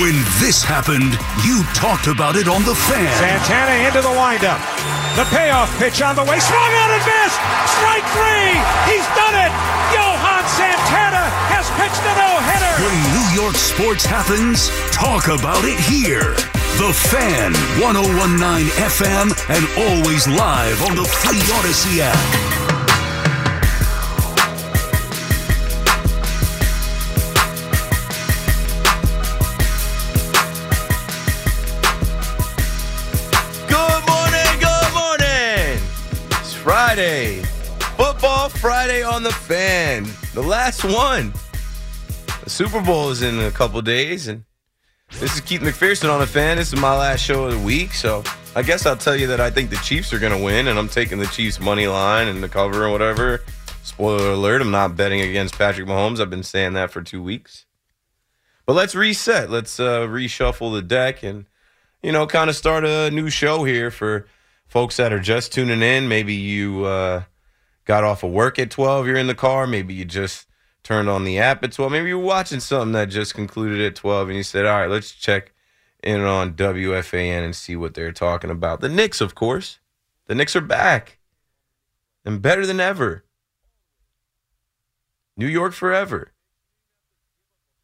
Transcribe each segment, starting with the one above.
When this happened, you talked about it on the fan. Santana into the windup. The payoff pitch on the way. Swung on and missed. Strike three. He's done it. Johan Santana has pitched a no-hitter. When New York sports happens, talk about it here. The Fan, 1019 FM, and always live on the free Audacy app. Friday. Football Friday on the fan. The last one. The Super Bowl is in a couple days, and this is Keith McPherson on the fan. This is my last show of the week, so I guess I'll tell you that I think the Chiefs are going to win, and I'm taking the Chiefs money line and the cover and whatever. Spoiler alert, I'm not betting against Patrick Mahomes. I've been saying that for two weeks. But let's reset. Let's uh, reshuffle the deck and you know, kind of start a new show here for folks that are just tuning in. Maybe you uh, got off of work at 12, you're in the car. Maybe you just turned on the app at 12. Maybe you're watching something that just concluded at 12 and you said, all right, let's check in on WFAN and see what they're talking about. The Knicks, of course. The Knicks are back and better than ever. New York forever.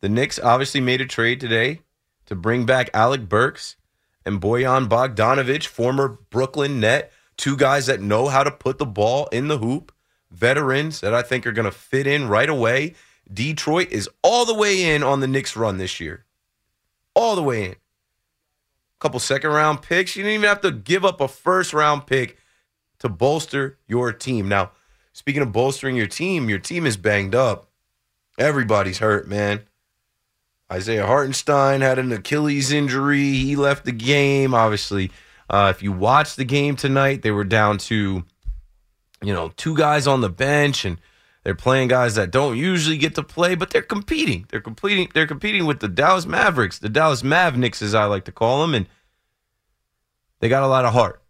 The Knicks obviously made a trade today to bring back Alec Burks and Bojan Bogdanovic, former Brooklyn net, two guys that know how to put the ball in the hoop, veterans that I think are going to fit in right away. Detroit is all the way in on the Knicks run this year. All the way in. A couple second round picks. You didn't even have to give up a first round pick to bolster your team. Now, speaking of bolstering your team, your team is banged up. Everybody's hurt, man. Isaiah Hartenstein had an Achilles injury. He left the game. Obviously, uh, if you watch the game tonight, they were down to, you know, two guys on the bench, and they're playing guys that don't usually get to play, but they're competing. They're competing. They're competing with the Dallas Mavericks, the Dallas Mavnicks, as I like to call them, and they got a lot of heart.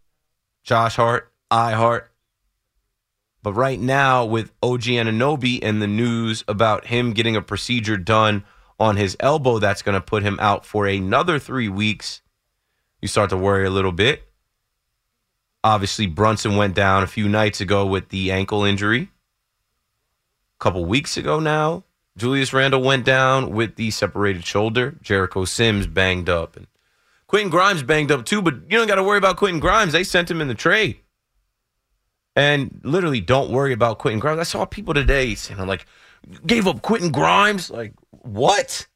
Josh Hart, I Hart. But right now, with OG Anunoby and the news about him getting a procedure done on his elbow that's going to put him out for another three weeks, you start to worry a little bit. Obviously, Brunson went down a few nights ago with the ankle injury. A couple weeks ago now, Julius Randle went down with the separated shoulder. Jericho Sims banged up. And Quentin Grimes banged up too, but you don't got to worry about Quentin Grimes. They sent him in the trade. And literally, don't worry about Quentin Grimes. I saw people today saying, like, gave up Quentin Grimes. Like, what?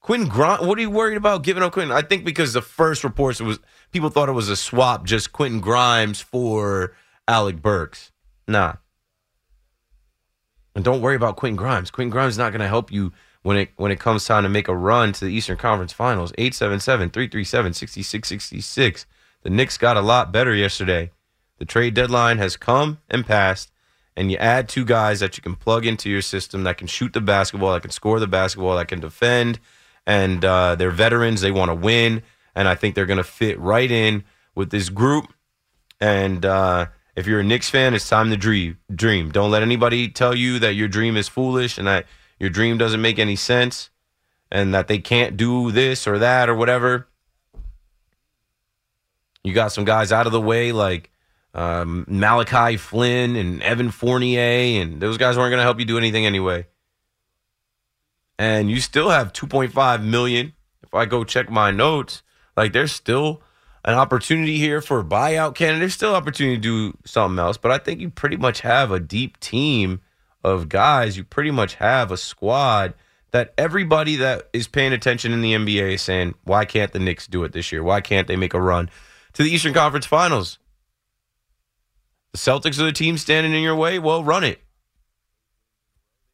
Quentin Grimes? What are you worried about giving up Quentin? I think because the first reports it was people thought it was a swap, just Quentin Grimes for Alec Burks. Nah. And don't worry about Quentin Grimes. Quentin Grimes is not going to help you when it when it comes time to make a run to the Eastern Conference Finals. 877-337-6666. The Knicks got a lot better yesterday. The trade deadline has come and passed and you add two guys that you can plug into your system that can shoot the basketball, that can score the basketball, that can defend, and uh, they're veterans. They want to win, and I think they're going to fit right in with this group. And uh, if you're a Knicks fan, it's time to dream. Dream. Don't let anybody tell you that your dream is foolish and that your dream doesn't make any sense, and that they can't do this or that or whatever. You got some guys out of the way like um, Malachi Flynn and Evan Fournier, and those guys weren't going to help you do anything anyway. And you still have 2.5 million. If I go check my notes, like there's still an opportunity here for a buyout candidate. There's still opportunity to do something else, but I think you pretty much have a deep team of guys. You pretty much have a squad that everybody that is paying attention in the NBA is saying, why can't the Knicks do it this year? Why can't they make a run to the Eastern Conference Finals? The Celtics are the team standing in your way. Well, run it.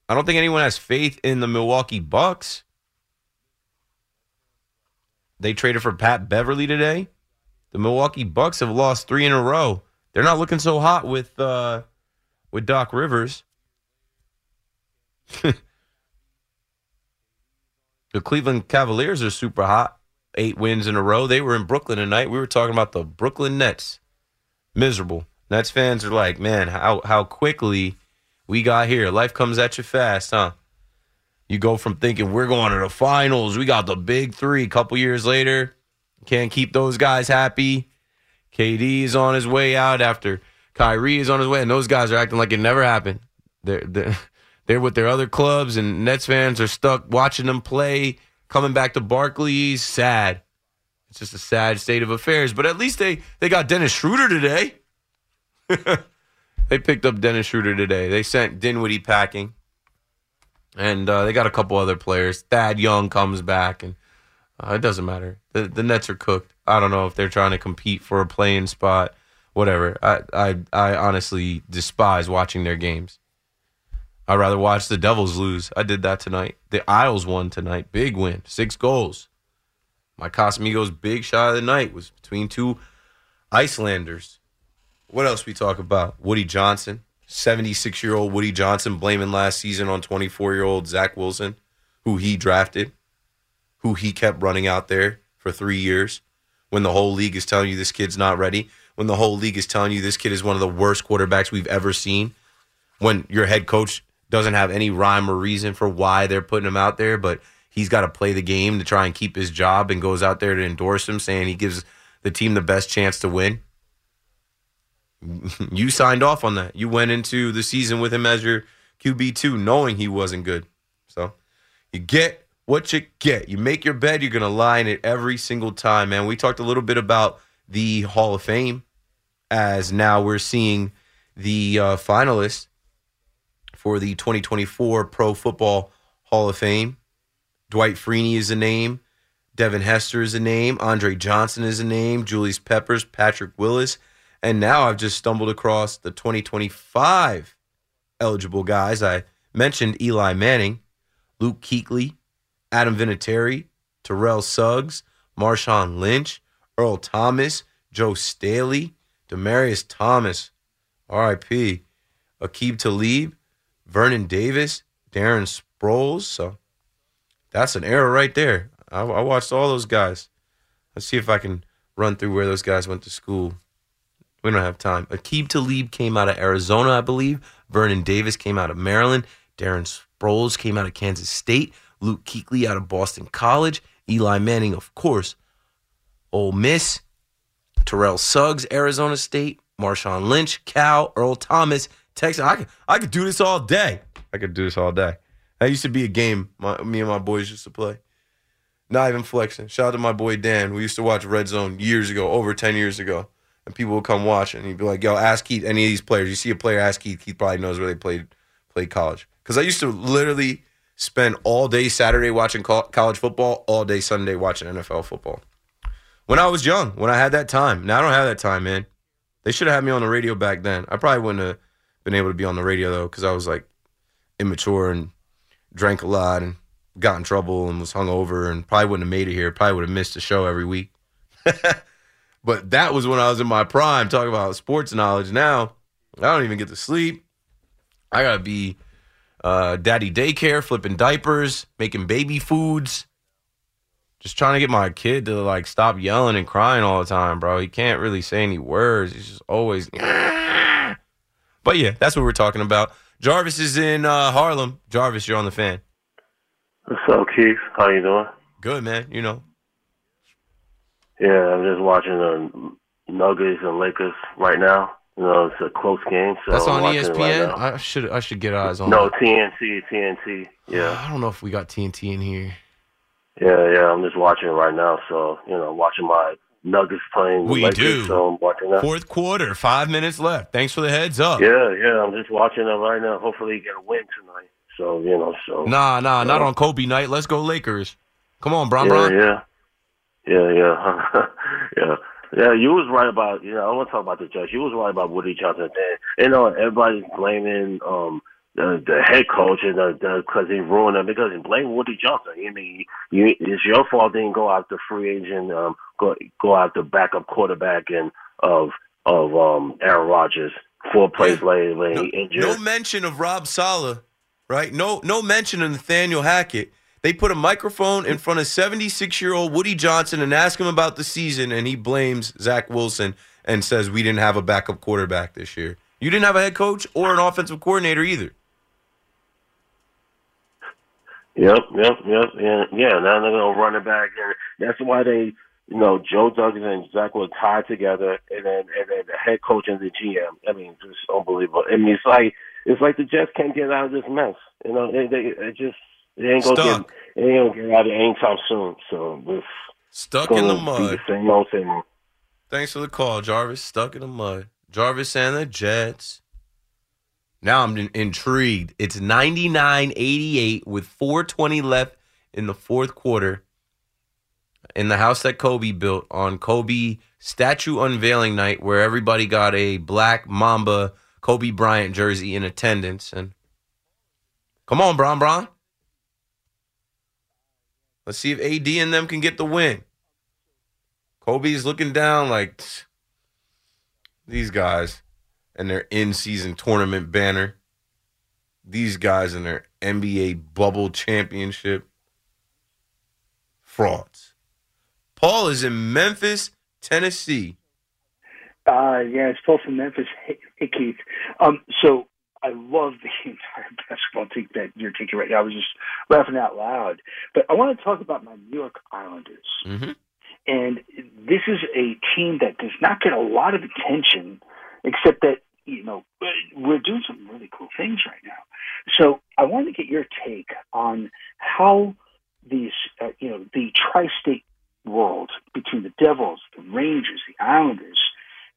I don't think anyone has faith in the Milwaukee Bucks. They traded for Pat Beverly today. The Milwaukee Bucks have lost three in a row. They're not looking so hot with uh, with Doc Rivers. the Cleveland Cavaliers are super hot. Eight wins in a row. They were in Brooklyn tonight. We were talking about the Brooklyn Nets. Miserable. Nets fans are like, man, how how quickly we got here. Life comes at you fast, huh? You go from thinking we're going to the finals, we got the big three. A couple years later, can't keep those guys happy. KD is on his way out after Kyrie is on his way, and those guys are acting like it never happened. They're they're, they're with their other clubs, and Nets fans are stuck watching them play. Coming back to Barclays, sad. It's just a sad state of affairs. But at least they they got Dennis Schroeder today. They picked up Dennis Schroeder today. They sent Dinwiddie packing, and uh, they got a couple other players. Thad Young comes back, and uh, it doesn't matter. The the Nets are cooked. I don't know if they're trying to compete for a playing spot. Whatever. I I I honestly despise watching their games. I'd rather watch the Devils lose. I did that tonight. The Isles won tonight. Big win. Six goals. My Cosmigos big shot of the night was between two Icelanders. What else we talk about? Woody Johnson, 76 year old Woody Johnson, blaming last season on 24 year old Zach Wilson, who he drafted, who he kept running out there for three years. When the whole league is telling you this kid's not ready, when the whole league is telling you this kid is one of the worst quarterbacks we've ever seen, when your head coach doesn't have any rhyme or reason for why they're putting him out there, but he's got to play the game to try and keep his job and goes out there to endorse him, saying he gives the team the best chance to win. You signed off on that. You went into the season with him as your QB2, knowing he wasn't good. So you get what you get. You make your bed, you're going to lie in it every single time, man. We talked a little bit about the Hall of Fame as now we're seeing the uh, finalists for the 2024 Pro Football Hall of Fame. Dwight Freeney is a name. Devin Hester is a name. Andre Johnson is a name. Julius Peppers, Patrick Willis. And now I've just stumbled across the 2025 eligible guys. I mentioned Eli Manning, Luke Kuechly, Adam Vinatieri, Terrell Suggs, Marshawn Lynch, Earl Thomas, Joe Staley, Demaryius Thomas, RIP, Aqib Talib, Vernon Davis, Darren Sproles. So that's an error right there. I, I watched all those guys. Let's see if I can run through where those guys went to school. We don't have time. Aqib Talib came out of Arizona, I believe. Vernon Davis came out of Maryland. Darren Sproles came out of Kansas State. Luke Kuechly out of Boston College. Eli Manning, of course, Ole Miss. Terrell Suggs, Arizona State. Marshawn Lynch, Cal. Earl Thomas, Texas. I could, I could do this all day. I could do this all day. That used to be a game my, me and my boys used to play. Not even flexing. Shout out to my boy Dan. We used to watch Red Zone years ago, over 10 years ago. And people would come watch and he'd be like, yo, ask Keith any of these players. You see a player, ask Keith. Keith probably knows where they played played college. Because I used to literally spend all day Saturday watching college football, all day Sunday watching NFL football. When I was young, when I had that time. Now I don't have that time, man. They should have had me on the radio back then. I probably wouldn't have been able to be on the radio though, because I was like immature and drank a lot and got in trouble and was hungover and probably wouldn't have made it here. Probably would have missed the show every week. but that was when I was in my prime, talking about sports knowledge. Now I don't even get to sleep. I gotta be uh, daddy daycare, flipping diapers, making baby foods. Just trying to get my kid to like stop yelling and crying all the time, bro. He can't really say any words. He's just always. But yeah, that's what we're talking about. Jarvis is in uh, Harlem. Jarvis, you're on the fan. What's up, Keith? How you doing? Good, man. You know. Yeah, I'm just watching the Nuggets and Lakers right now. You know, it's a close game. So That's on I'm watching it ESPN. Right. I should I should get eyes on. no, that. TNT, TNT. Yeah, I don't know if we got TNT in here. yeah, yeah. I'm just watching it right now. So you know, watching my Nuggets playing We Lakers. do. So I'm watching that. Fourth quarter, five minutes left. Thanks for the heads up. Yeah, yeah. I'm just watching it right now. Hopefully, get a win tonight. So you know, so Nah, nah, not on Kobe night. Let's go Lakers. Come on, Bron yeah, Bron. yeah, yeah, yeah, yeah. Yeah, you was right about you know I want to talk about the judge. You was right about Woody Johnson. Then you know everybody's blaming um the the head coach and the because he ruined it because he blamed Woody Johnson. I mean, you, it's your fault. They didn't go out the free agent, um, go go out the backup quarterback and of of um Aaron Rodgers four plays later when No, he injured. no mention of Rob Saleh, right? No, no mention of Nathaniel Hackett. They put a microphone in front of 76 year old Woody Johnson and ask him about the season, and he blames Zach Wilson and says we didn't have a backup quarterback this year. You didn't have a head coach or an offensive coordinator either. Yep, yep, yep, and yeah, now they're gonna run it back, and that's why they, you know, Joe Douglas and Zach were tied together, and then and then the head coach and the GM. I mean, just unbelievable. I mean, it's like it's like the Jets can't get out of this mess. You know, they, they just they ain't gonna Stuck. get they ain't gonna get out of it anytime soon. So it's Stuck in the mud. the same old same old. Thanks for the call, Jarvis. Stuck in the mud. Jarvis and the Jets. Now I'm in- intrigued. It's 99-88 with 420 left in the fourth quarter in the house that Kobe built on Kobe statue unveiling night where everybody got a black Mamba Kobe Bryant jersey in attendance and Come on, Bron Bron. Let's see if AD and them can get the win. Kobe's looking down like these guys and their in season tournament banner. These guys and their NBA bubble championship. Frauds. Paul is in Memphis, Tennessee. Uh, yeah, it's Paul from Memphis. Hey, hey Keith. Um, so I love the entire basketball team that you're taking right now. I was just laughing out loud. But I want to talk about my New York Islanders. Mm-hmm. And this is a team that does not get a lot of attention, except that, you know, we're doing some really cool things right now. So I want to get your take on how these, uh, you know, the tri state world between the Devils, the Rangers, the Islanders,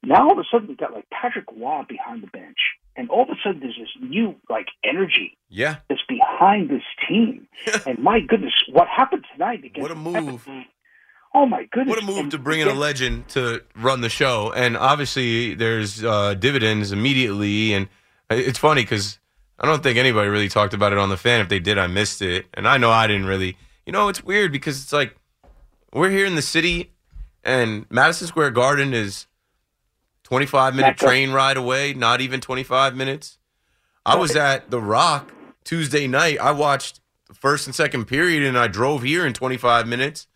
now all of a sudden we've got like Patrick Roy behind the bench. And all of a sudden there's this new like energy Yeah. that's behind this team. and my goodness, what happened tonight against What a move. Oh my goodness! What a move And to bring in a legend to run the show. And obviously, there's uh, dividends immediately. And it's funny because I don't think anybody really talked about it on the fan. If they did, I missed it. And I know I didn't really. You know, it's weird because it's like we're here in the city, and Madison Square Garden is 25 minute up. train ride away, not even 25 minutes. I was at The Rock Tuesday night. I watched the first and second period, and I drove here in 25 minutes.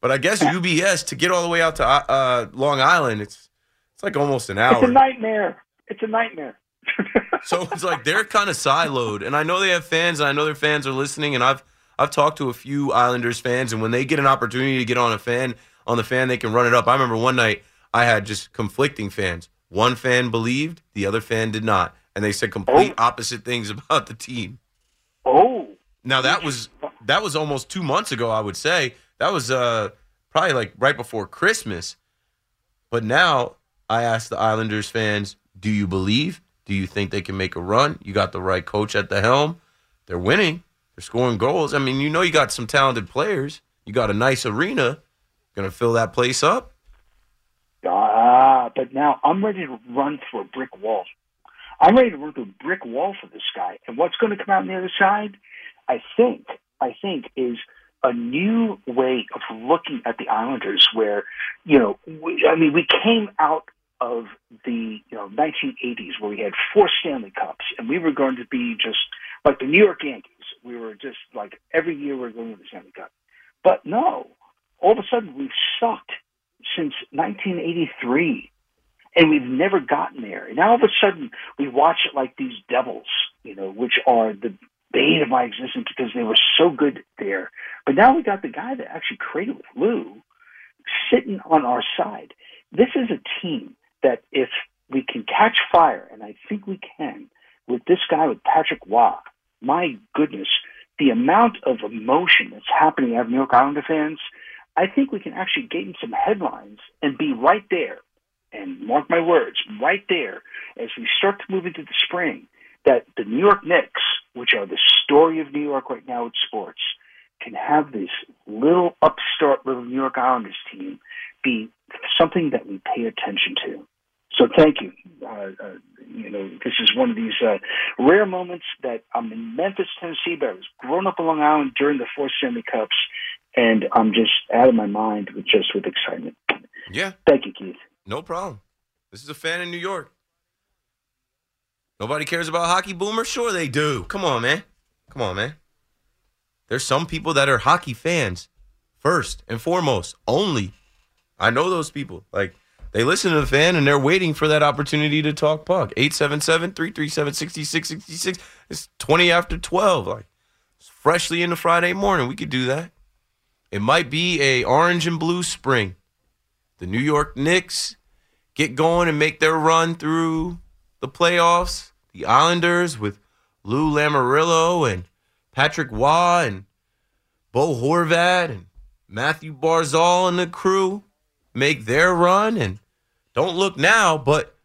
But I guess UBS to get all the way out to uh, Long Island, it's it's like almost an hour. It's a nightmare. It's a nightmare. So it's like they're kind of siloed, and I know they have fans, and I know their fans are listening, and I've I've talked to a few Islanders fans, and when they get an opportunity to get on a fan on the fan, they can run it up. I remember one night I had just conflicting fans. One fan believed, the other fan did not, and they said complete opposite things about the team. oh, Now that was that was almost two months ago, I would say. That was uh probably like right before Christmas. But now I ask the Islanders fans, do you believe? Do you think they can make a run? You got the right coach at the helm. They're winning. They're scoring goals. I mean, you know you got some talented players. You got a nice arena. Gonna fill that place up. Now I'm ready to run through a brick wall. I'm ready to run through a brick wall for this guy. And what's going to come out on the other side? I think. I think is a new way of looking at the Islanders, where you know, we, I mean, we came out of the you know 1980s where we had four Stanley Cups, and we were going to be just like the New York Yankees. We were just like every year we're going to the Stanley Cup, but no, all of a sudden we've sucked since 1983, and we've never gotten there. And now all of a sudden we watch it like these Devils, you know, which are the bane of my existence because they were so good there. But now we got the guy that actually created with Lou sitting on our side. This is a team that if we can catch fire, and I think we can, with this guy with Patrick Roy, my goodness, the amount of emotion that's happening out of New York Islander fans, I think we can actually gain some headlines and be right there. And mark my words, right there as we start to move into the spring, that the New York Knicks, which are the story of New York right now with sports, can have this little upstart little New York Islanders team be something that we pay attention to. So thank you. Uh, uh, you know, this is one of these uh, rare moments that I'm in Memphis, Tennessee, but I was grown up on Long Island during the four Stanley Cups, and I'm just out of my mind with just with excitement. Yeah, Thank you, Keith. No problem. This is a fan in New York. Nobody cares about hockey boomer? Sure they do. Come on, man. Come on, man. There's some people that are hockey fans first and foremost, only. I know those people. Like they listen to the fan and they're waiting for that opportunity to talk puck. 877-337-6666. It's 20 after 12. Like it's freshly into Friday morning. We could do that. It might be a orange and blue spring. The New York Knicks get going and make their run through the playoffs. The Islanders with Lou Lamoriello and Patrick Roy and Bo Horvat and Matthew Barzal and the crew make their run. And don't look now, but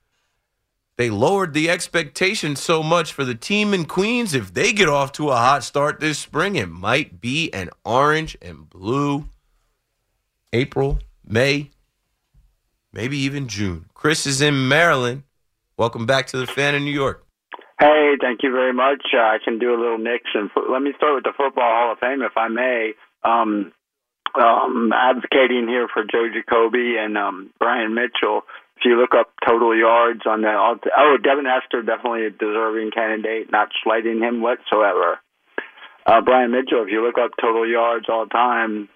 they lowered the expectation so much for the team in Queens. If they get off to a hot start this spring, it might be an orange and blue April, May, maybe even June. Chris is in Maryland. Welcome back to the fan in New York. Hey, thank you very much. Uh, I can do a little Knicks and fo- let me start with the Football Hall of Fame, if I may. Um, um, advocating here for Joe Jacoby and um, Brian Mitchell. If you look up total yards on that, oh, Devin Hester definitely a deserving candidate, not slighting him whatsoever. Uh, Brian Mitchell, if you look up total yards all time,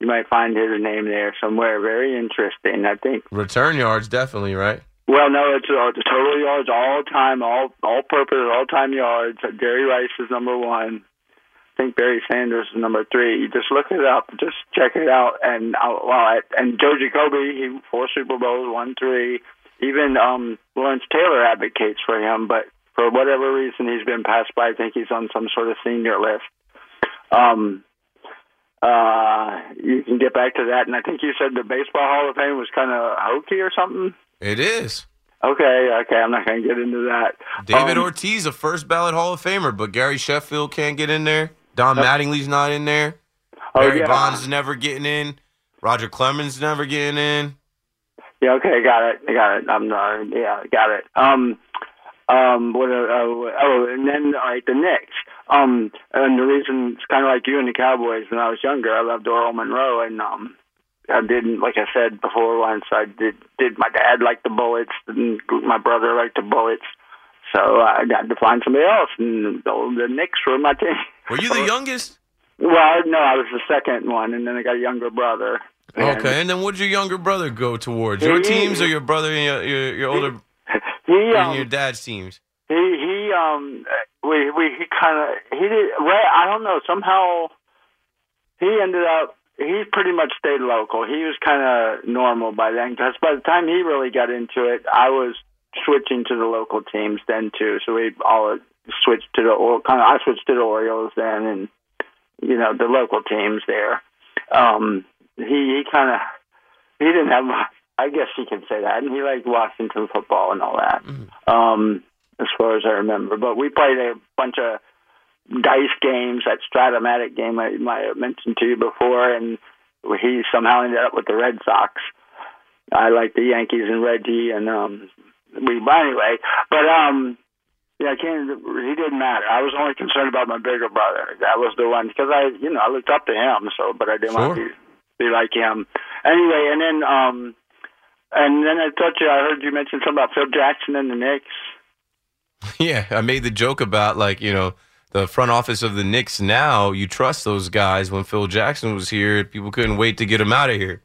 you might find his name there somewhere. Very interesting, I think. Return yards, definitely, right? Well, no, it's uh, total yards all time, all all purpose, all time yards. Jerry Rice is number one. I think Barry Sanders is number three. You just look it up, just check it out, and uh, well, and Joe Jacoby, he four Super Bowls, won three. Even um, Lawrence Taylor advocates for him, but for whatever reason, he's been passed by. I think he's on some sort of senior list. Um, uh, you can get back to that, and I think you said the Baseball Hall of Fame was kind of hokey or something. It is. Okay, okay, I'm not going to get into that. David Um, Ortiz, a first ballot Hall of Famer, but Gary Sheffield can't get in there. Don Mattingly's not in there. oh, Barry yeah. Bonds is never getting in. Roger Clemens never getting in. Yeah, okay, got it, got it. I'm not, yeah, got it. Um, um, what? Uh, uh, oh, and then all right, the Knicks. Um, and the reason it's kind of like you and the Cowboys. When I was younger, I loved Earl Monroe, and um, I didn't, like I said before once, I did. Did my dad like the Bullets? And my brother liked the Bullets. So I got to find somebody else, and the, the Knicks were my team. Were you the youngest? Well, no, I was the second one, and then I got a younger brother. And Okay, and then what'd your younger brother go towards? Your He- teams or your brother and your your, your older He and um, your dad's teams? He he um we we he kind of he did well I don't know somehow he ended up he pretty much stayed local. He was kind of normal by then because by the time he really got into it, I was switching to the local teams then too. So we all switched to the or kind of I switched to the Orioles then and you know the local teams there. Um, he he kind of he didn't have much. I guess you can say that, and he liked Washington football and all that. Um, as far as I remember, but we played a bunch of dice games, that Strat-O-Matic game I might have mentioned to you before, and he somehow ended up with the Red Sox. I like the Yankees and Reggie, and um, we. But anyway, but um, yeah, I can't. He didn't matter. I was only concerned about my bigger brother. That was the one because I, you know, I looked up to him. So, but I didn't want to be, be like him. Anyway, and then um, and then I thought you. I heard you mention something about Phil Jackson and the Knicks. Yeah, I made the joke about like you know the front office of the Knicks. Now you trust those guys. When Phil Jackson was here, people couldn't wait to get him out of here.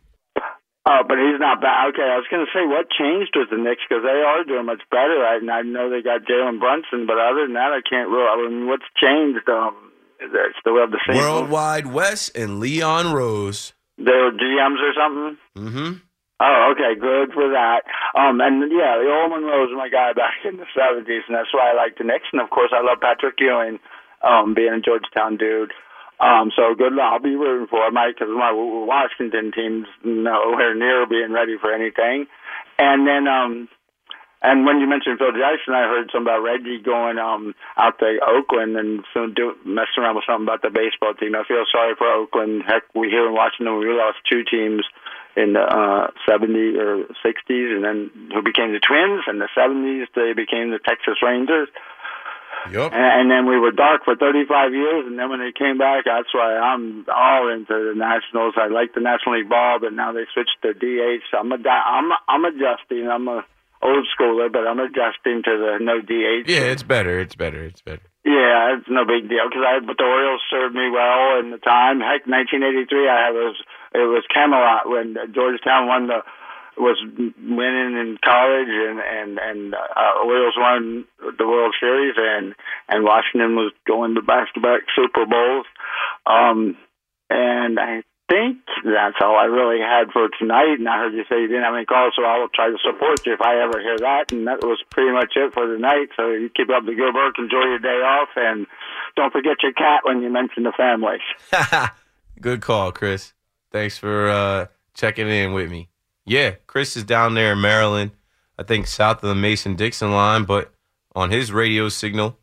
Oh, but he's not bad. Okay, I was going to say what changed with the Knicks because they are doing much better. Right? And I know they got Jalen Brunson, but other than that, I can't really. I mean, what's changed? Um, they still have the same. Worldwide Wes and Leon Rose. They're GMs or something. Mm-hmm. Oh, okay, good for that. Um, and yeah, the old Monroe was my guy back in the seventies, and that's why I like the Knicks. And of course, I love Patrick Ewing, um, being a Georgetown dude. Um, so good. I'll be rooting for him, because my Washington team's nowhere near being ready for anything. And then, um, and when you mentioned Phil Jackson, I heard something about Reggie going um out to Oakland and some do messing around with something about the baseball team. I feel sorry for Oakland. Heck, we here in Washington we lost two teams in the uh, 70s or 60s, and then who became the Twins. In the 70s, they became the Texas Rangers. Yup. And, and then we were dark for 35 years, and then when they came back, that's why I'm all into the Nationals. I like the National League ball, but now they switched to DH. I'm a, I'm I'm adjusting. I'm a old schooler, but I'm adjusting to the no DH. Yeah, it's better. It's better. It's better. Yeah, it's no big deal because I but the Orioles served me well in the time. Heck, 1983, I was it was Camelot when Georgetown won the was winning in college, and and and uh, Orioles won the World Series, and and Washington was going to back-to-back Super Bowls. Um, and I think that's all I really had for tonight. And I heard you say you didn't have any calls, so I will try to support you if I ever hear that. And that was pretty much it for tonight. So you keep up the good work, enjoy your day off, and don't forget your cat when you mention the family. Good call, Chris. Thanks for uh, checking in with me. Yeah, Chris is down there in Maryland, I think south of the Mason Dixon line, but on his radio signal,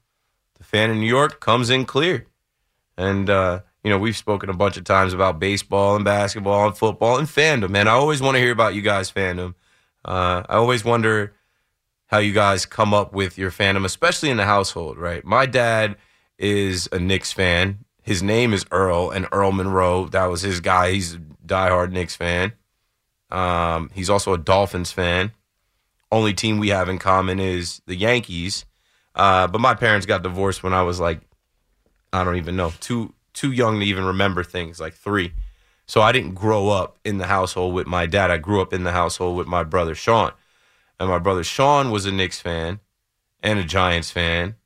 the fan in New York comes in clear. And, uh, you know, we've spoken a bunch of times about baseball and basketball and football and fandom, man. I always want to hear about you guys' fandom. Uh, I always wonder how you guys come up with your fandom, especially in the household, right? My dad is a Knicks fan. His name is Earl, and Earl Monroe, that was his guy. He's a diehard Knicks fan. Um, he's also a Dolphins fan. Only team we have in common is the Yankees. Uh, but my parents got divorced when I was like, I don't even know, too too young to even remember things, like three. So I didn't grow up in the household with my dad. I grew up in the household with my brother Sean. And my brother Sean was a Knicks fan and a Giants fan.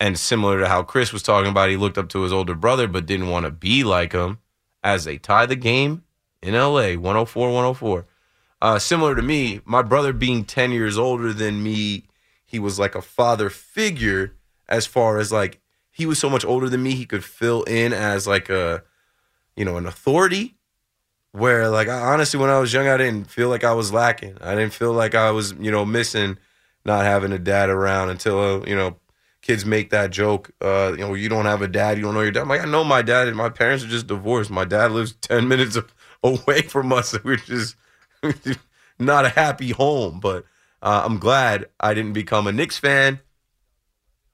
And similar to how Chris was talking about, he looked up to his older brother but didn't want to be like him as they tie the game in LA, 104 104. Uh, similar to me, my brother being 10 years older than me, he was like a father figure as far as like he was so much older than me, he could fill in as like a, you know, an authority. Where like I, honestly, when I was young, I didn't feel like I was lacking. I didn't feel like I was, you know, missing not having a dad around until uh, you know kids make that joke. Uh, you know, you don't have a dad, you don't know your dad. I'm like, I know my dad, and my parents are just divorced. My dad lives ten minutes away from us, which is not a happy home. But uh, I'm glad I didn't become a Knicks fan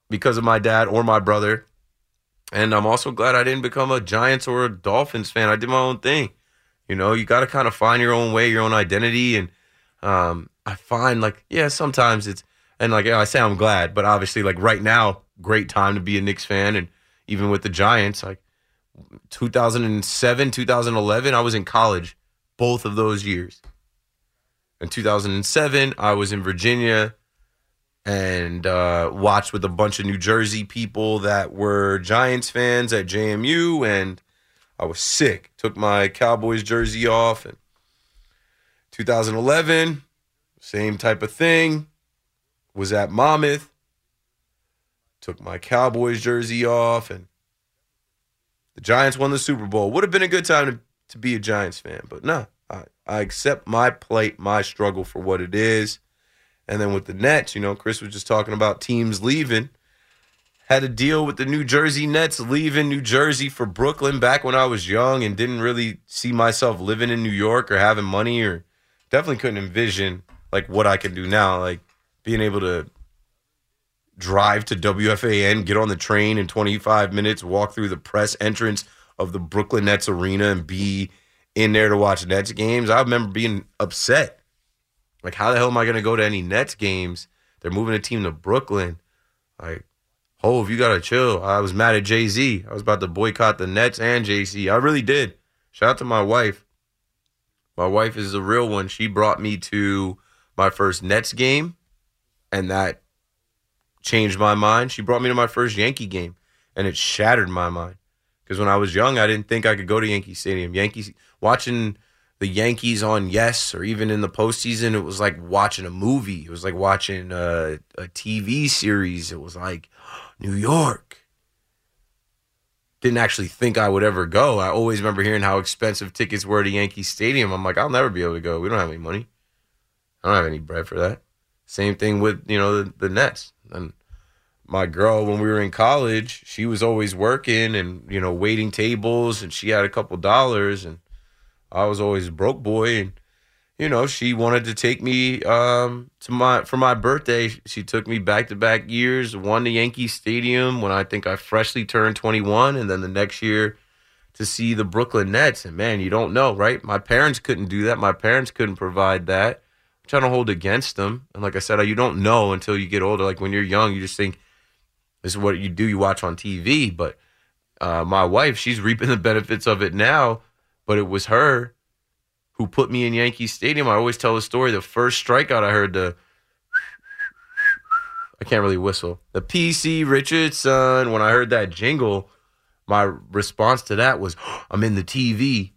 because of my dad or my brother. And I'm also glad I didn't become a Giants or a Dolphins fan. I did my own thing. You know, you got to kind of find your own way, your own identity. And um, I find, like, yeah, sometimes it's, and like I say, I'm glad, but obviously, like right now, great time to be a Knicks fan. And even with the Giants, like 2007, 2011, I was in college both of those years. In 2007, I was in Virginia and uh, watched with a bunch of New Jersey people that were Giants fans at JMU, and I was sick. Took my Cowboys jersey off, and 2011, same type of thing. Was at Monmouth. Took my Cowboys jersey off, and the Giants won the Super Bowl. Would have been a good time to, to be a Giants fan, but no, I, I accept my plight, my struggle for what it is. And then with the Nets, you know, Chris was just talking about teams leaving. Had a deal with the New Jersey Nets leaving New Jersey for Brooklyn back when I was young and didn't really see myself living in New York or having money or definitely couldn't envision like what I can do now. Like being able to drive to WFAN, get on the train in 25 minutes, walk through the press entrance of the Brooklyn Nets arena and be in there to watch Nets games. I remember being upset like, how the hell am I going to go to any Nets games? They're moving a team to Brooklyn. Like, Hov, you got to chill. I was mad at Jay Z. I was about to boycott the Nets and Jay Z. I really did. Shout out to my wife. My wife is a real one. She brought me to my first Nets game, and that changed my mind. She brought me to my first Yankee game, and it shattered my mind. Because when I was young, I didn't think I could go to Yankee Stadium. Yankees watching the Yankees on Yes or even in the postseason, it was like watching a movie. It was like watching a, a TV series. It was like New York. Didn't actually think I would ever go. I always remember hearing how expensive tickets were to Yankee Stadium. I'm like, I'll never be able to go. We don't have any money. I don't have any bread for that. Same thing with you know the, the Nets and my girl when we were in college. She was always working and you know waiting tables, and she had a couple dollars and I was always broke boy, and you know she wanted to take me um, to my for my birthday. She took me back to back years. Won the Yankee Stadium when I think I freshly turned 21, and then the next year to see the Brooklyn Nets. And man, you don't know, right? My parents couldn't do that. My parents couldn't provide that. I'm trying to hold against them. And like I said, you don't know until you get older. Like when you're young, you just think this is what you do. You watch on TV, but uh, my wife, she's reaping the benefits of it now but it was her who put me in Yankee Stadium. I always tell the story. The first strikeout I heard the I can't really whistle. The P.C. Richard & Son. When I heard that jingle, my response to that was, "I'm in the TV,"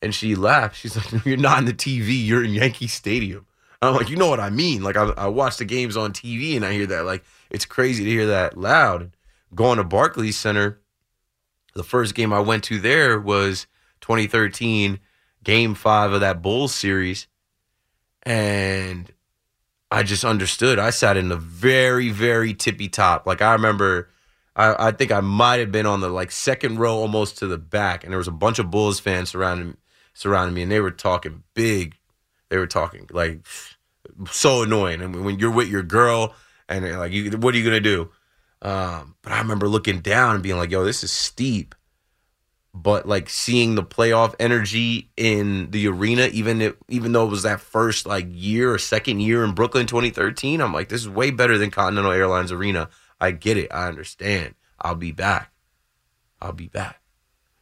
and she laughed. She's like, "You're not in the TV. You're in Yankee Stadium." I'm like, "You know what I mean?" Like I, I watch the games on TV and I hear that. Like it's crazy to hear that loud. Going to Barclays Center, the first game I went to there was 2013, Game Five of that Bulls series, and I just understood. I sat in the very, very tippy top. Like I remember, I, I think I might have been on the like second row, almost to the back, and there was a bunch of Bulls fans surrounding surrounding me, and they were talking big. They were talking like so annoying. Mean, when you're with your girl, and like, you, what are you gonna do? Um, but I remember looking down and being like, yo, this is steep but like seeing the playoff energy in the arena, even if, even though it was that first like year or second year in Brooklyn 2013, I'm like, this is way better than Continental Airlines Arena. I get it. I understand. I'll be back. I'll be back.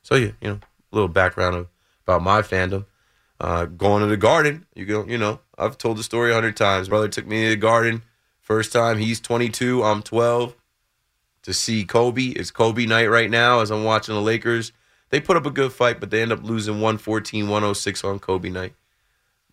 So yeah, you know, a little background of, about my fandom. Uh, going to the garden, you go, you know, I've told the story a hundred times. Brother took me to the garden. First time, he's 22, I'm 12. To see Kobe, it's Kobe night right now as I'm watching the Lakers they put up a good fight, but they end up losing 114 106 on Kobe night.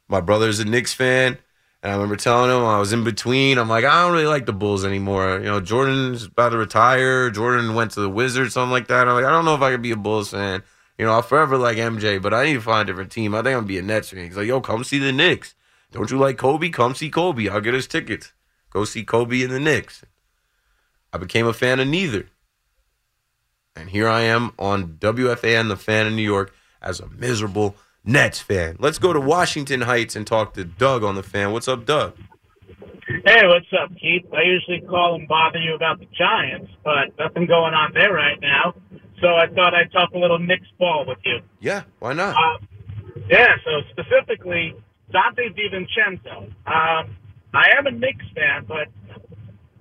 My brother's a Knicks fan, and I remember telling him I was in between. I'm like, I don't really like the Bulls anymore. You know, Jordan's about to retire. Jordan went to the Wizards, something like that. I'm like, I don't know if I could be a Bulls fan. You know, I'll forever like MJ, but I need to find a different team. I think I'm gonna be a Nets fan. He's like, yo, come see the Knicks. Don't you like Kobe? Come see Kobe. I'll get his tickets. Go see Kobe and the Knicks. I became a fan of neither. And here I am on WFAN, the fan in New York, as a miserable Nets fan. Let's go to Washington Heights and talk to Doug on the fan. What's up, Doug? Hey, what's up, Keith? I usually call and bother you about the Giants, but nothing going on there right now. So I thought I'd talk a little Knicks ball with you. Yeah, why not? Uh, yeah, so specifically, Donte DiVincenzo. Um, I am a Knicks fan, but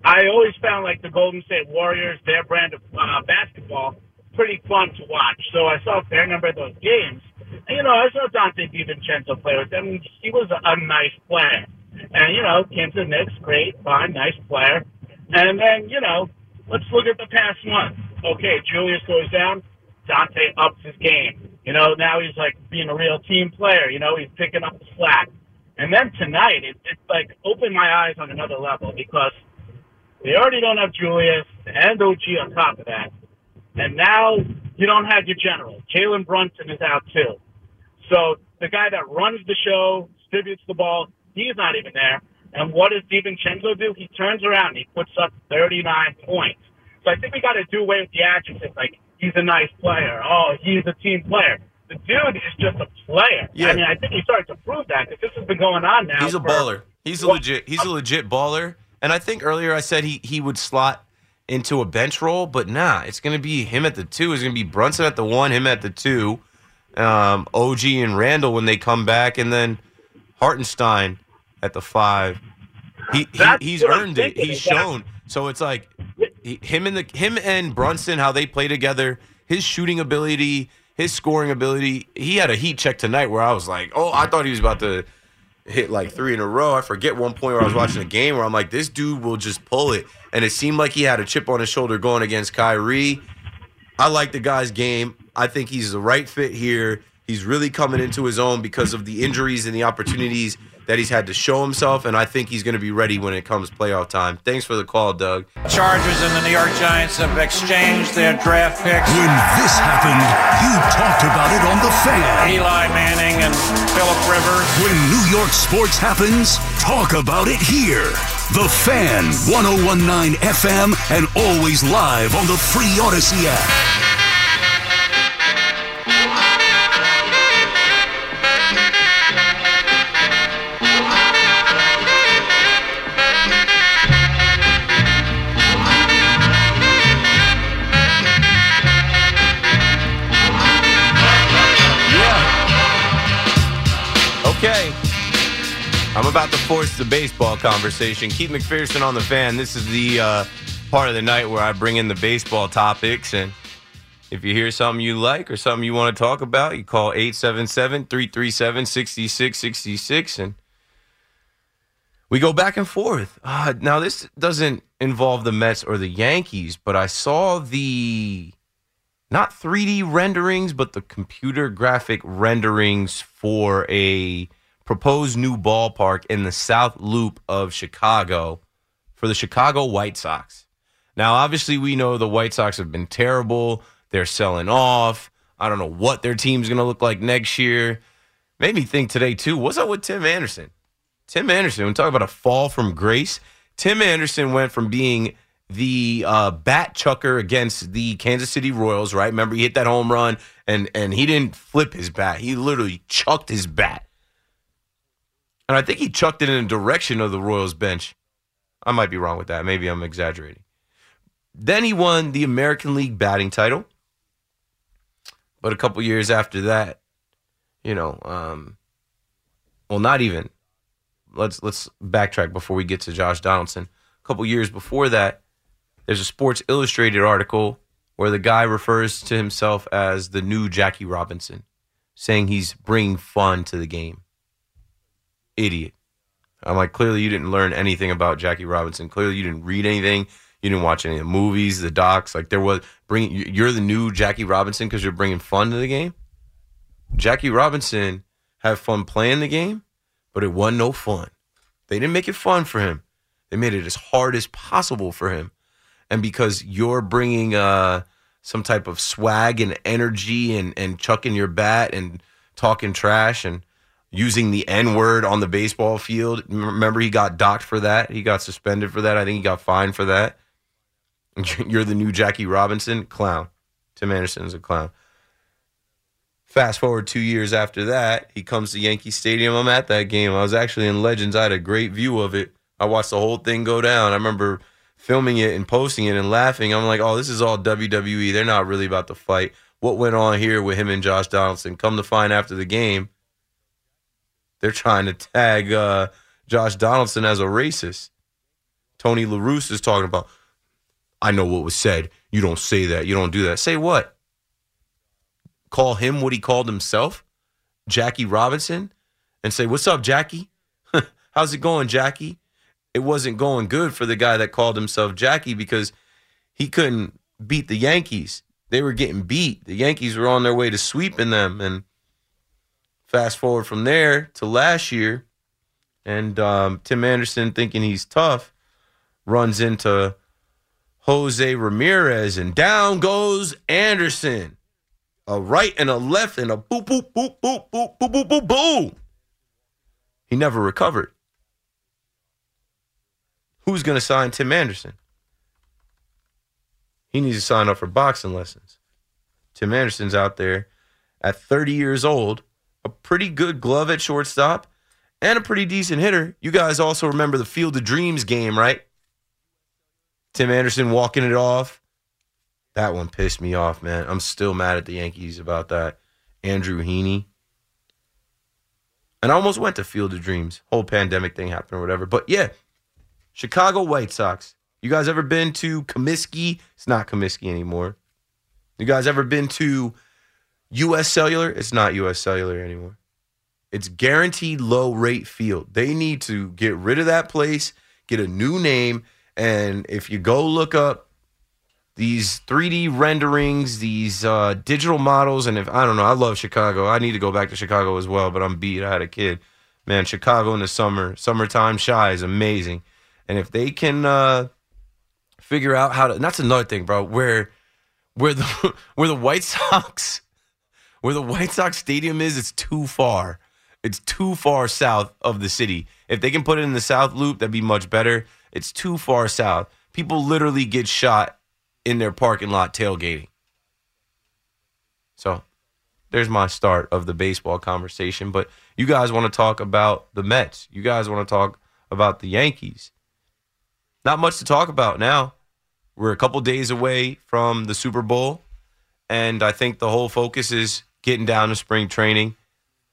I always found like the Golden State Warriors, their brand of uh, basketball, pretty fun to watch. So I saw a fair number of those games. And, you know, I saw Donte DiVincenzo play with them. He was a, nice player. And, you know, came to the Knicks, great, fine, nice player. And then, you know, let's look at the past month. Okay, Julius goes down, Donte ups his game. You know, now he's like being a real team player. You know, he's picking up the slack. And then tonight, it, it like opened my eyes on another level because – they already don't have Julius and OG on top of that. And now you don't have your general. Jalen Brunson is out too. So the guy that runs the show, distributes the ball, he's not even there. And what does DiVincenzo do? He turns around and he puts up 39 points. So I think we got to do away with the adjectives like he's a nice player. Oh, he's a team player. The dude is just a player. Yeah. I mean, I think he started to prove that because this has been going on now. He's a baller. He's a legit. He's a legit baller. And I think earlier I said he he would slot into a bench role, but nah, it's going to be him at the two. It's going to be Brunson at the one, him at the two, um, OG and Randle when they come back, and then Hartenstein at the five. He, he he's earned it. He's shown. So it's like he, him and the him and Brunson how they play together. His shooting ability, his scoring ability. He had a heat check tonight where I was like, oh, I thought he was about to hit like three in a row. I forget one point where I was watching a game where I'm like, this dude will just pull it. And it seemed like he had a chip on his shoulder going against Kyrie. I like the guy's game. I think he's the right fit here. He's really coming into his own because of the injuries and the opportunities that he's had to show himself, and I think he's going to be ready when it comes playoff time. Thanks for the call, Doug. Chargers and the New York Giants have exchanged their draft picks. When this happened, you talked about it on The Fan. Eli Manning and Philip Rivers. When New York sports happens, talk about it here. The Fan, 1019 FM, and always live on the free Audacy app. Force the baseball conversation. Keith McPherson on the fan. This is the uh, part of the night where I bring in the baseball topics, and If you hear something you like or something you want to talk about, you call 877 337 6666 and we go back and forth. Uh, now, this doesn't involve the Mets or the Yankees, but I saw the not 3D renderings, but the computer graphic renderings for a proposed new ballpark in the South Loop of Chicago for the Chicago White Sox. Now, obviously, we know the White Sox have been terrible. They're selling off. I don't know what their team's going to look like next year. Made me think today, too. What's up with Tim Anderson? Tim Anderson, we talk about a fall from grace. Tim Anderson went from being the uh, bat chucker against the Kansas City Royals, right? Remember, he hit that home run and and he didn't flip his bat; he literally chucked his bat, and I think he chucked it in the direction of the Royals bench. I might be wrong with that. Maybe I'm exaggerating. Then he won the American League batting title, but a couple years after that, you know, um, well, not even. Let's let's backtrack before we get to Josh Donaldson. A couple years before that, there's a Sports Illustrated article where the guy refers to himself as the new Jackie Robinson, saying he's bringing fun to the game. Idiot. I'm like, clearly you didn't learn anything about Jackie Robinson. Clearly you didn't read anything. You didn't watch any of the movies, the docs. Like there was bring. You're the new Jackie Robinson because you're bringing fun to the game. Jackie Robinson had fun playing the game, but it wasn't no fun. They didn't make it fun for him. They made it as hard as possible for him and because you're bringing uh, some type of swag and energy and, and chucking your bat and talking trash and using the N word on the baseball field. Remember, he got docked for that. He got suspended for that. I think he got fined for that. You're the new Jackie Robinson clown. Tim Anderson's a clown. Fast forward two years after that, he comes to Yankee Stadium. I'm at that game. I was actually in Legends. I had a great view of it. I watched the whole thing go down. I remember filming it and posting it and laughing. I'm like, oh, this is all WWE. They're not really about to fight. What went on here with him and Josh Donaldson? Come to find after the game, they're trying to tag uh, Josh Donaldson as a racist. Tony La Russa is talking about, I know what was said. You don't say that. You don't do that. Say what? Call him what he called himself, Jackie Robinson, and say, What's up, Jackie? How's it going, Jackie? it wasn't going good for the guy that called himself Jackie because he couldn't beat the Yankees. They were getting beat. The Yankees were on their way to sweeping them. And fast forward from there to last year, and um, Tim Anderson, thinking he's tough, runs into Jose Ramirez, and down goes Anderson. A right and a left, and a boop, boop, boop, boop, boop, boop, boop, boop, boom. He never recovered. Who's going to sign Tim Anderson? He needs to sign up for boxing lessons. Tim Anderson's out there at 30 years old, a pretty good glove at shortstop, and a pretty decent hitter. You guys also remember the Field of Dreams game, right? Tim Anderson walking it off. That one pissed me off, man. I'm still mad at the Yankees about that. Andrew Heaney. And I almost went to Field of Dreams. Whole pandemic thing happened or whatever. But yeah, Chicago White Sox. You guys ever been to Comiskey? It's not Comiskey anymore. You guys ever been to US Cellular? It's not US Cellular anymore. It's guaranteed low rate field. They need to get rid of that place, get a new name, and if you go look up these 3D renderings, these uh, digital models, and if I don't know, I love Chicago. I need to go back to Chicago as well, but I'm beat. I had a kid. Man, Chicago in the summer, summertime Chi is amazing. And if they can uh, figure out how to, that's another thing, bro, where where the where the White Sox where the White Sox stadium is, it's too far. It's too far south of the city. If they can put it in the South Loop, that'd be much better. It's too far south. People literally get shot in their parking lot tailgating. So there's my start of the baseball conversation. But you guys want to talk about the Mets. You guys want to talk about the Yankees not much to talk about now. We're a couple days away from the Super Bowl, and I think the whole focus is getting down to spring training,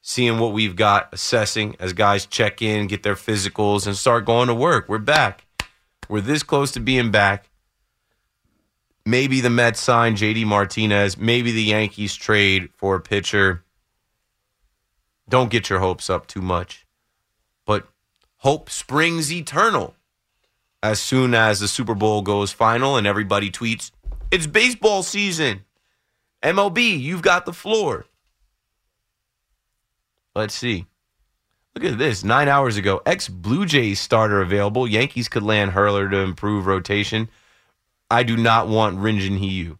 seeing what we've got, assessing as guys check in, get their physicals, and start going to work. We're back. We're this close to being back. maybe the Mets sign JD Martinez. Maybe the Yankees trade for a pitcher. Don't get your hopes up too much. But hope springs eternal as soon as the Super Bowl goes final and everybody tweets, it's baseball season. MLB, you've got the floor. Let's see. Look at this. Nine hours ago, ex Blue Jays starter available. Yankees could land Hurler to improve rotation. I do not want Rinjin Hiyu.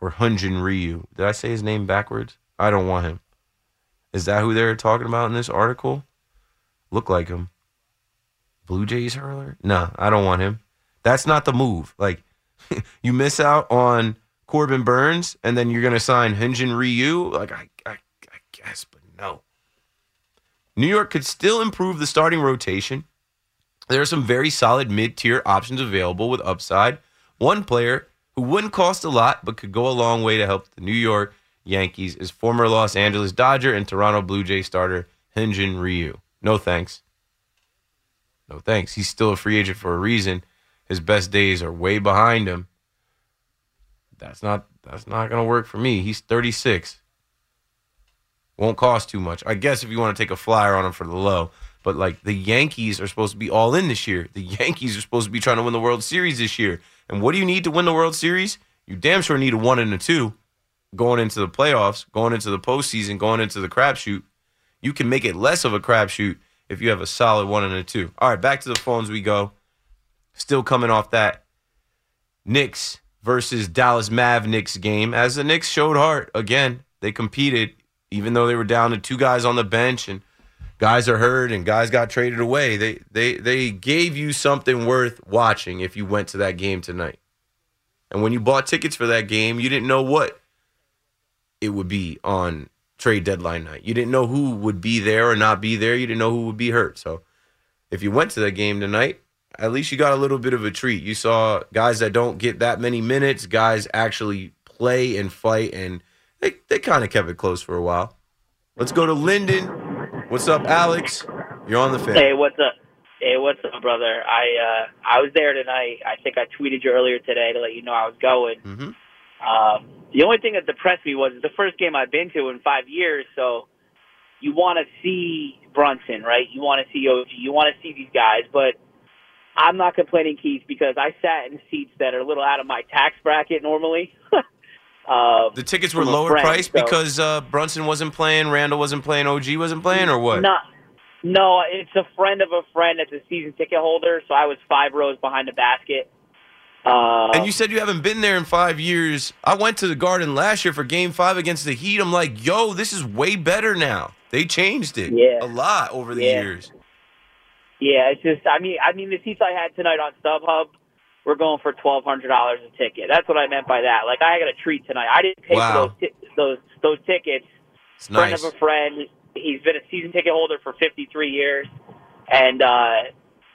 Or Hunjin Ryu. Did I say his name backwards? I don't want him. Is that who they're talking about in this article? Look like him. Blue Jays hurler? Nah, I don't want him. That's not the move. Like, you miss out on Corbin Burnes, and then you're going to sign Hyunjin Ryu. Like, I, I, I guess, but no. New York could still improve the starting rotation. There are some very solid mid tier options available with upside. One player who wouldn't cost a lot but could go a long way to help the New York Yankees is former Los Angeles Dodger and Toronto Blue Jay starter Hyunjin Ryu. No thanks. No thanks. He's still a free agent for a reason. His best days are way behind him. That's not that's not gonna work for me. He's 36. Won't cost too much. I guess if you want to take a flyer on him for the low. But like the Yankees are supposed to be all in this year. The Yankees are supposed to be trying to win the World Series this year. And what do you need to win the World Series? You damn sure need a one and a two going into the playoffs, going into the postseason, going into the crapshoot. You can make it less of a crapshoot if you have a solid one and a two. All right, back to the phones we go. Still coming off that Knicks versus Dallas Mavericks game. As the Knicks showed heart again, they competed even though they were down to two guys on the bench and guys are hurt and guys got traded away. They they they gave you something worth watching if you went to that game tonight. And when you bought tickets for that game, you didn't know what it would be on trade deadline night. You didn't know who would be there or not be there. You didn't know who would be hurt. So if you went to that game tonight, at least you got a little bit of a treat. You saw guys that don't get that many minutes, guys actually play and fight, and they, they kind of kept it close for a while. Let's go to Linden. What's up, Alex? You're on the fan. Hey, what's up? Hey, what's up, brother? I uh, I was there tonight. I think I tweeted you earlier today to let you know I was going. Mm-hmm. Um, the only thing that depressed me was the first game I've been to in five years, so you want to see Brunson, right? You want to see OG, you want to see these guys, but I'm not complaining, Keith, because I sat in seats that are a little out of my tax bracket normally. um, The tickets were lower friend, priced so- because uh, Brunson wasn't playing, Randle wasn't playing, OG wasn't playing, or what? Not, no, it's a friend of a friend that's a season ticket holder, so I was five rows behind the basket. Um, And you said you haven't been there in five years. I went to the Garden last year for Game Five against the Heat. I'm like, yo, this is way better now. They changed it Yeah. a lot over the Yeah. years. Yeah, it's just I mean I mean the seats I had tonight on StubHub were going for twelve hundred dollars a ticket. That's what I meant by that. Like I got a treat tonight. I didn't pay Wow. for those ti- those those tickets. It's Friend nice. of a friend. He's been a season ticket holder for fifty three years, and uh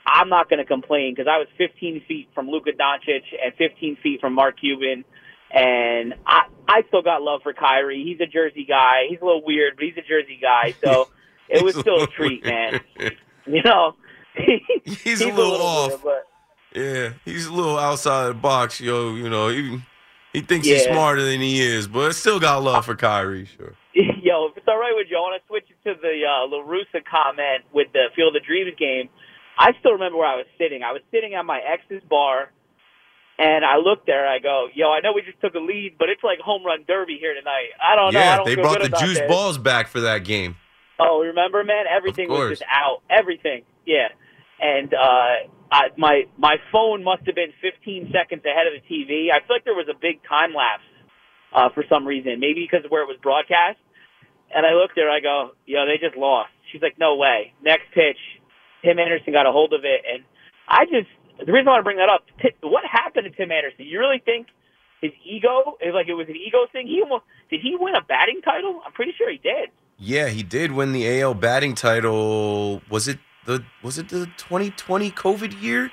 I'm not going to complain because I was 15 feet from Luka Doncic and 15 feet from Mark Cuban, and I I still got love for Kyrie. He's a Jersey guy. He's a little weird, but he's a Jersey guy. So it was still a treat, man. You know, He's, a little, off. weird, Yeah, he's a little outside the box, yo. You know, he he thinks he's smarter than he is, but still got love for Kyrie, sure. Yo, if it's all right with you, I want to switch it to the uh, La Russa comment with the Field of Dreams game. I still remember where I was sitting. I was sitting at my ex's bar, and I looked there. I go, "Yo, I know we just took a lead, but it's like home run derby here tonight. I don't know. I don't they brought the juice this. balls back for that game. Oh, remember, man? Everything was just out. Everything. Yeah. And uh I my my phone must have been 15 seconds ahead of the TV. I feel like there was a big time lapse uh for some reason, maybe because of where it was broadcast. And I looked there, I go, "Yo, they just lost." She's like, "No way." Next pitch, Tim Anderson got a hold of it and I just the reason I want to bring that up, what happened to Tim Anderson? You really think his ego, is like it was an ego thing? He almost did he win a batting title? I'm pretty sure he did. Yeah, he did win the AL batting title. Was it the was it the 2020 COVID year?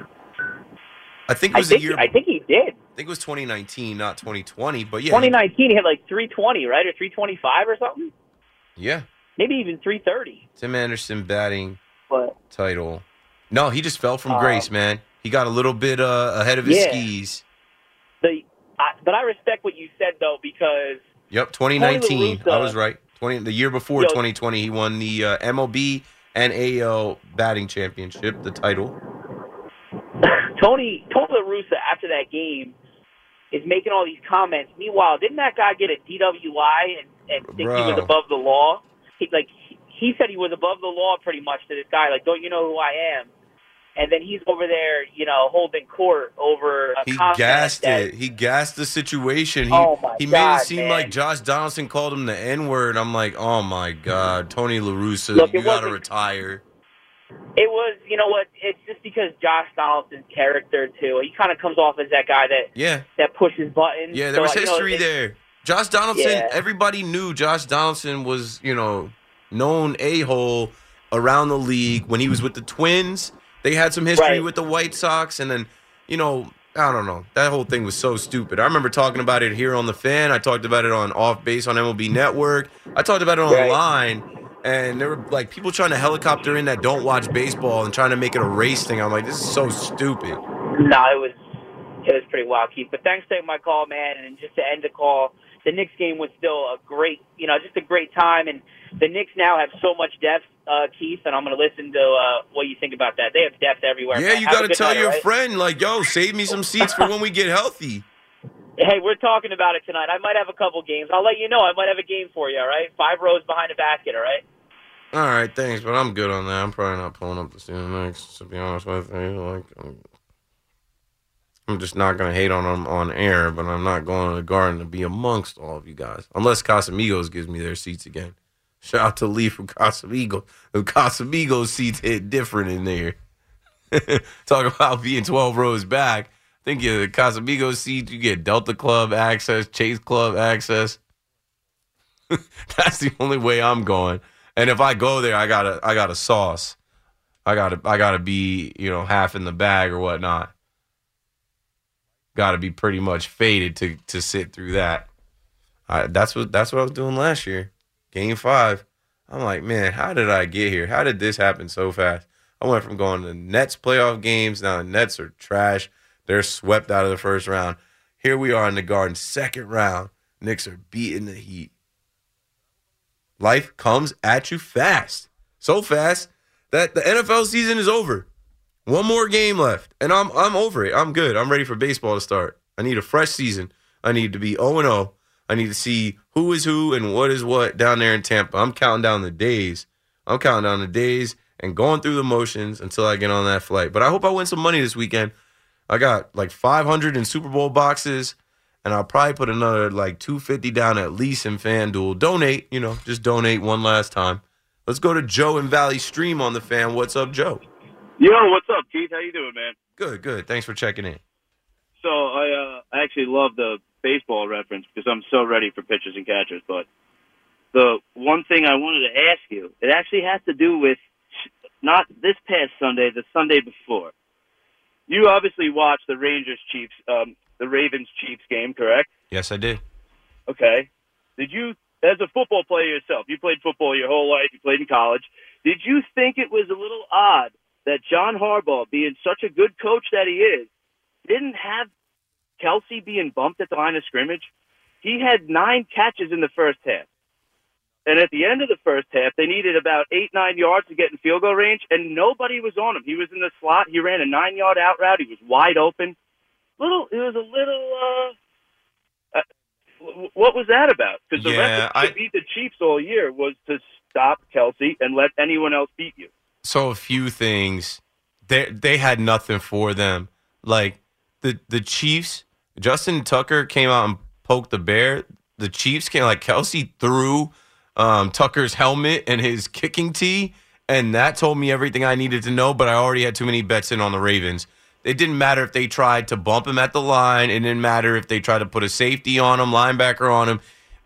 I think it I was think the year. I think he did. I think it was 2019, not 2020. But yeah, 2019 he had like 320, right, or 325 or something. yeah. Maybe even 330. Tim Anderson batting But title. No, he just fell from Um, grace, man. He got a little bit uh, ahead of his Yeah. skis. The I, but I respect what you said though because Yep, 2019. Tony I was right. 20 the year before Yo. 2020, he won the uh, MLB and AL batting championship, the title. Tony Tony La Russa after that game is making all these comments. Meanwhile, didn't that guy get a DWI and, and think he was above the law? He like he- he said he was above the law pretty much to this guy. Like, don't you know who I am? And then he's over there, you know, holding court over a He gassed that- it. He gassed the situation. He Oh, my he made God, it seem man. like Josh Donaldson called him the N word. I'm like, oh my god, Tony La Russa, Look, you got to retire. It was, you know what? It's just because Josh Donaldson's character too. He kind of comes off as that guy that Yeah, that pushes buttons. yeah, So, there was you know, history there. Josh Donaldson, Yeah. everybody knew Josh Donaldson was, you know, known a hole around the league when he was with the Twins. They had some history Right. with the White Sox, and then, you know, I don't know. That whole thing was so stupid. I remember talking about it here on the fan. I talked about it on Off Base on MLB Network. I talked about it Right. online, and there were like people trying to helicopter in that don't watch baseball and trying to make it a race thing. I'm like, this is so stupid. No, it was it was pretty wild, Keith. But thanks for taking my call, man. And just to end the call, the Knicks game was still a great, you know, just a great time. And the Knicks now have so much depth, uh, Keith. And I'm going to listen to uh, what you think about that. They have depth everywhere. Yeah, man. you got to tell night, your right? friend, like, yo, save me some seats for when we get healthy. Hey, we're talking about it tonight. I might have a couple games. I'll let you know. I might have a game for you. All right, five rows behind the basket. All right. All right, thanks, but I'm good on that. I'm probably not pulling up to see the Knicks, to be honest with you. Like, I'm, I'm just not gonna hate on them on air, but I'm not going to the Garden to be amongst all of you guys, unless Casamigos gives me their seats again. Shout out to Lee from Casamigos. The Casamigos seats hit different in there. Talk about being 12 rows back. I think you the Casamigos seats, you get Delta Club access, Chase Club access. That's the only way I'm going. And if I go there, I gotta I gotta sauce. I gotta I gotta be you know half in the bag or whatnot. Got to be pretty much faded to to sit through that. I, that's what that's what I was doing last year, game five. I'm like, man, how did I get here? How did this happen so fast? I went from going to Nets playoff games. Now the Nets are trash. They're swept out of the first round. Here we are in the Garden, second round. Knicks are beating the Heat. Life comes at you fast, so fast that the NFL season is over. One more game left, and I'm I'm over it. I'm good. I'm ready for baseball to start. I need a fresh season. I need to be 0 0. I need to see who is who and what is what down there in Tampa. I'm counting down the days. I'm counting down the days and going through the motions until I get on that flight. But I hope I win some money this weekend. I got like 500 in Super Bowl boxes, and I'll probably put another like 250 down at least in FanDuel. Donate, you know, just donate one last time. Let's go to Joe in Valley Stream on the fan. What's up, Joe? Yo, what's up, Keith? How you doing, man? Good, good. Thanks for checking in. So I uh, I actually love the baseball reference because I'm so ready for pitchers and catchers. But the one thing I wanted to ask you, it actually has to do with not this past Sunday, the Sunday before. You obviously watched the Rangers Chiefs, um, the Ravens Chiefs game, correct? Yes, I did. Okay. Did you, as a football player yourself, you played football your whole life, you played in college. Did you think it was a little odd that John Harbaugh, being such a good coach that he is, didn't have Kelce being bumped at the line of scrimmage? He had nine catches in the first half. And at the end of the first half, they needed about eight, nine yards to get in field goal range, and nobody was on him. He was in the slot. He ran a nine yard out route. He was wide open. Little, it was a little, uh, uh what was that about? Because the Yeah, recipe I- to beat the Chiefs all year was to stop Kelce and let anyone else beat you. So a few things. They they had nothing for them. Like the the Chiefs, Justin Tucker came out and poked the bear. The Chiefs came like Kelce threw um, Tucker's helmet and his kicking tee, and that told me everything I needed to know. But I already had too many bets in on the Ravens. It didn't matter if they tried to bump him at the line. It didn't matter if they tried to put a safety on him, linebacker on him.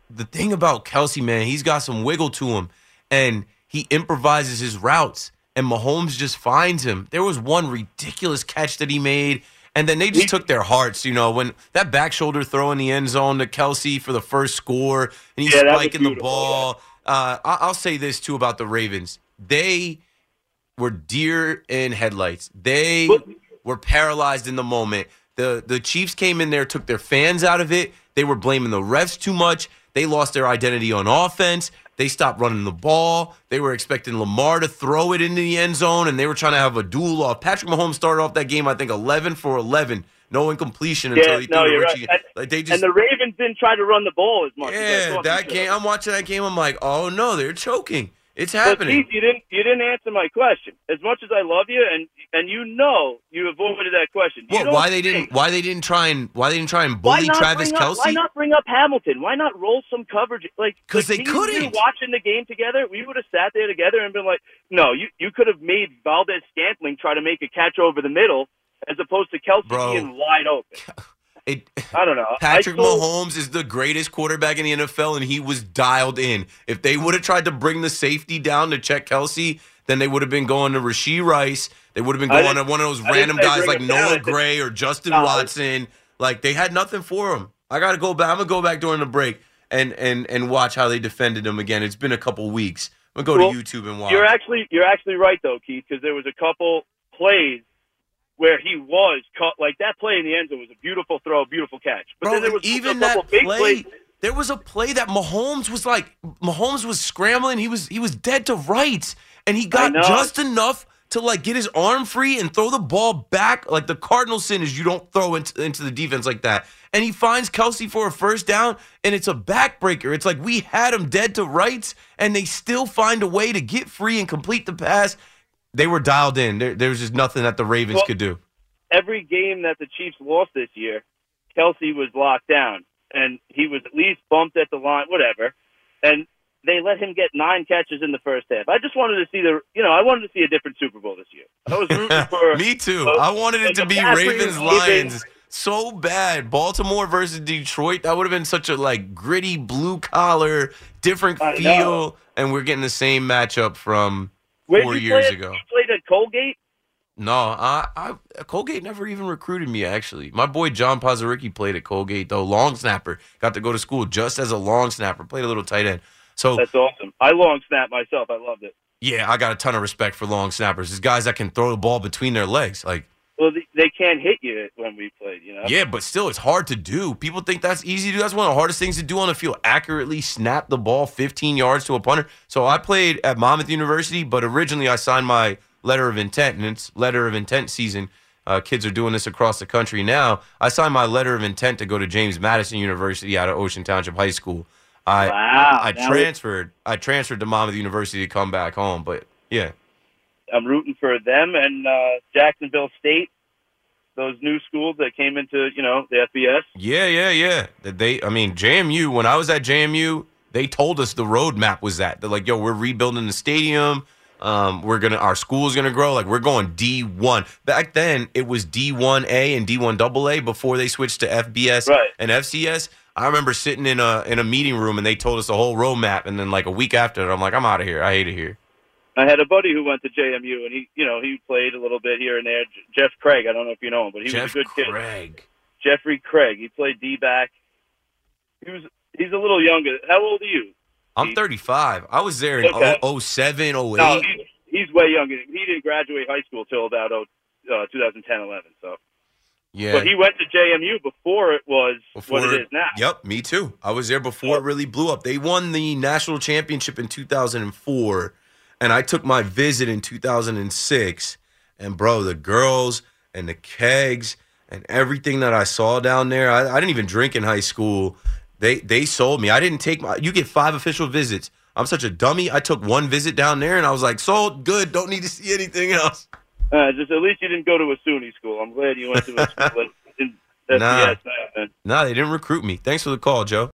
The thing about Kelce, man, he's got some wiggle to him, and he improvises his routes, and Mahomes just finds him. There was one ridiculous catch that he made, and then they just took their hearts. You know, when that back shoulder throw in the end zone to Kelce for the first score, and he's Yeah, spiking the ball. Uh, I- I'll say this too about the Ravens: they were deer in headlights. They were paralyzed in the moment. The the Chiefs came in there, took their fans out of it. They were blaming the refs too much. They lost their identity on offense. They stopped running the ball. They were expecting Lamar to throw it into the end zone, and they were trying to have a duel off. Patrick Mahomes started off that game, I think, 11 for 11, no incompletion until Yeah, he no, threw to you're Richie. right. Like they just, and the Ravens didn't try to run the ball as much. yeah, that game. I'm watching that game. I'm like, oh no, they're choking. It's But happening. Keith, you didn't you didn't answer my question. As much as I love you, and and you know you avoided that question. You Why they didn't? Why they didn't try and? Why they didn't try and Why bully not Travis bring up, Kelce? Why not bring up Hamilton? Why not roll some coverage? Like 'Cause like they me and you couldn't. watching the game together. We would have sat there together and been like, no, you you could have made Valdez Scantling try to make a catch over the middle as opposed to Kelce Bro. being wide open. It, I don't know. Patrick told- Mahomes is the greatest quarterback in the NFL, and he was dialed in. If they would have tried to bring the safety down to check Kelce, then they would have been going to Rashee Rice. They would have been going to one of those I random guys like him down. Noah Gray or Justin No. Watson. Like they had nothing for him. I got to go back. I'm gonna go back during the break and and and watch how they defended him again. It's been a couple weeks. I'm gonna go Well, to YouTube and watch. You're actually you're actually right though, Keith, because there was a couple plays where he was caught. Like that play in the end zone was a beautiful throw, beautiful catch. But Bro, then there was even that big play, plays. there was a play that Mahomes was like, Mahomes was scrambling. He was he was dead to rights, and he got just enough to like get his arm free and throw the ball back. Like the Cardinal sin is you don't throw into, into the defense like that. And he finds Kelce for a first down, and it's a backbreaker. It's like we had him dead to rights, and they still find a way to get free and complete the pass. They were dialed in. There, there was just nothing that the Ravens Well, could do. Every game that the Chiefs lost this year, Kelce was locked down, and he was at least bumped at the line, whatever. And they let him get nine catches in the first half. I just wanted to see the, you know, I wanted to see a different Super Bowl this year. I was rooting for Me too. uh, I wanted it to be Ravens Lions so bad. Baltimore versus Detroit. That would have been such a like gritty blue collar, different feel, and we're getting the same matchup from Where'd four you years at- ago. Played at Colgate. No, I, I Colgate never even recruited me. Actually, my boy John Pazaricki played at Colgate though. Long snapper, got to go to school just as a long snapper. Played a little tight end. So That's awesome. I long snap myself. I loved it. yeah, I got a ton of respect for long snappers. These guys that can throw the ball between their legs, like. Well, they, they can't hit you when we played. You know. Yeah, but still, it's hard to do. People think that's easy to do. That's one of the hardest things to do on the field. Accurately snap the ball 15 yards to a punter. So I played at Monmouth University, but originally I signed my letter of intent, and it's letter of intent season. Uh, kids are doing this across the country now. I signed my letter of intent to go to James Madison University out of Ocean Township High School. I Wow, I transferred. I transferred to Monmouth University to come back home. But yeah, I'm rooting for them and uh, Jacksonville State, those new schools that came into you know the FBS. Yeah, yeah, yeah. They, I mean, JMU. When I was at JMU, they told us the roadmap was that they're like, "Yo, we're rebuilding the stadium. Um, we're gonna, our school's gonna grow. Like, we're going D one. Back then, it was D one A and D one double A before they switched to FBS Right. and FCS. I remember sitting in a in a meeting room and they told us the whole roadmap. And then like a week after, I'm like, I'm out of here. I hate it here. I had a buddy who went to JMU and he you know he played a little bit here and there. J- Jeff Craig, I don't know if you know him, but he Jeff was a good kid. Jeff Craig. Jeffrey Craig, he played D back. He was he's a little younger. How old are you? I'm 35. I was there in Okay. oh- 07, 08. No, he's, he's way younger. He didn't graduate high school till about oh, uh, 2010, 11. So, yeah. but he went to JMU before it was what it is now. Yep, me too. I was there before it really blew up. They won the national championship in 2004, and I took my visit in 2006. And bro, the girls and the kegs and everything that I saw down there, I, I didn't even drink in high school. They they sold me. I didn't take my. You get five official visits. I'm such a dummy. I took one visit down there, and I was like, sold, good. Don't need to see anything else. Uh, just at least you didn't go to a SUNY school. I'm glad you went to a school in Nah. Nah, they didn't recruit me. Thanks for the call, Joe.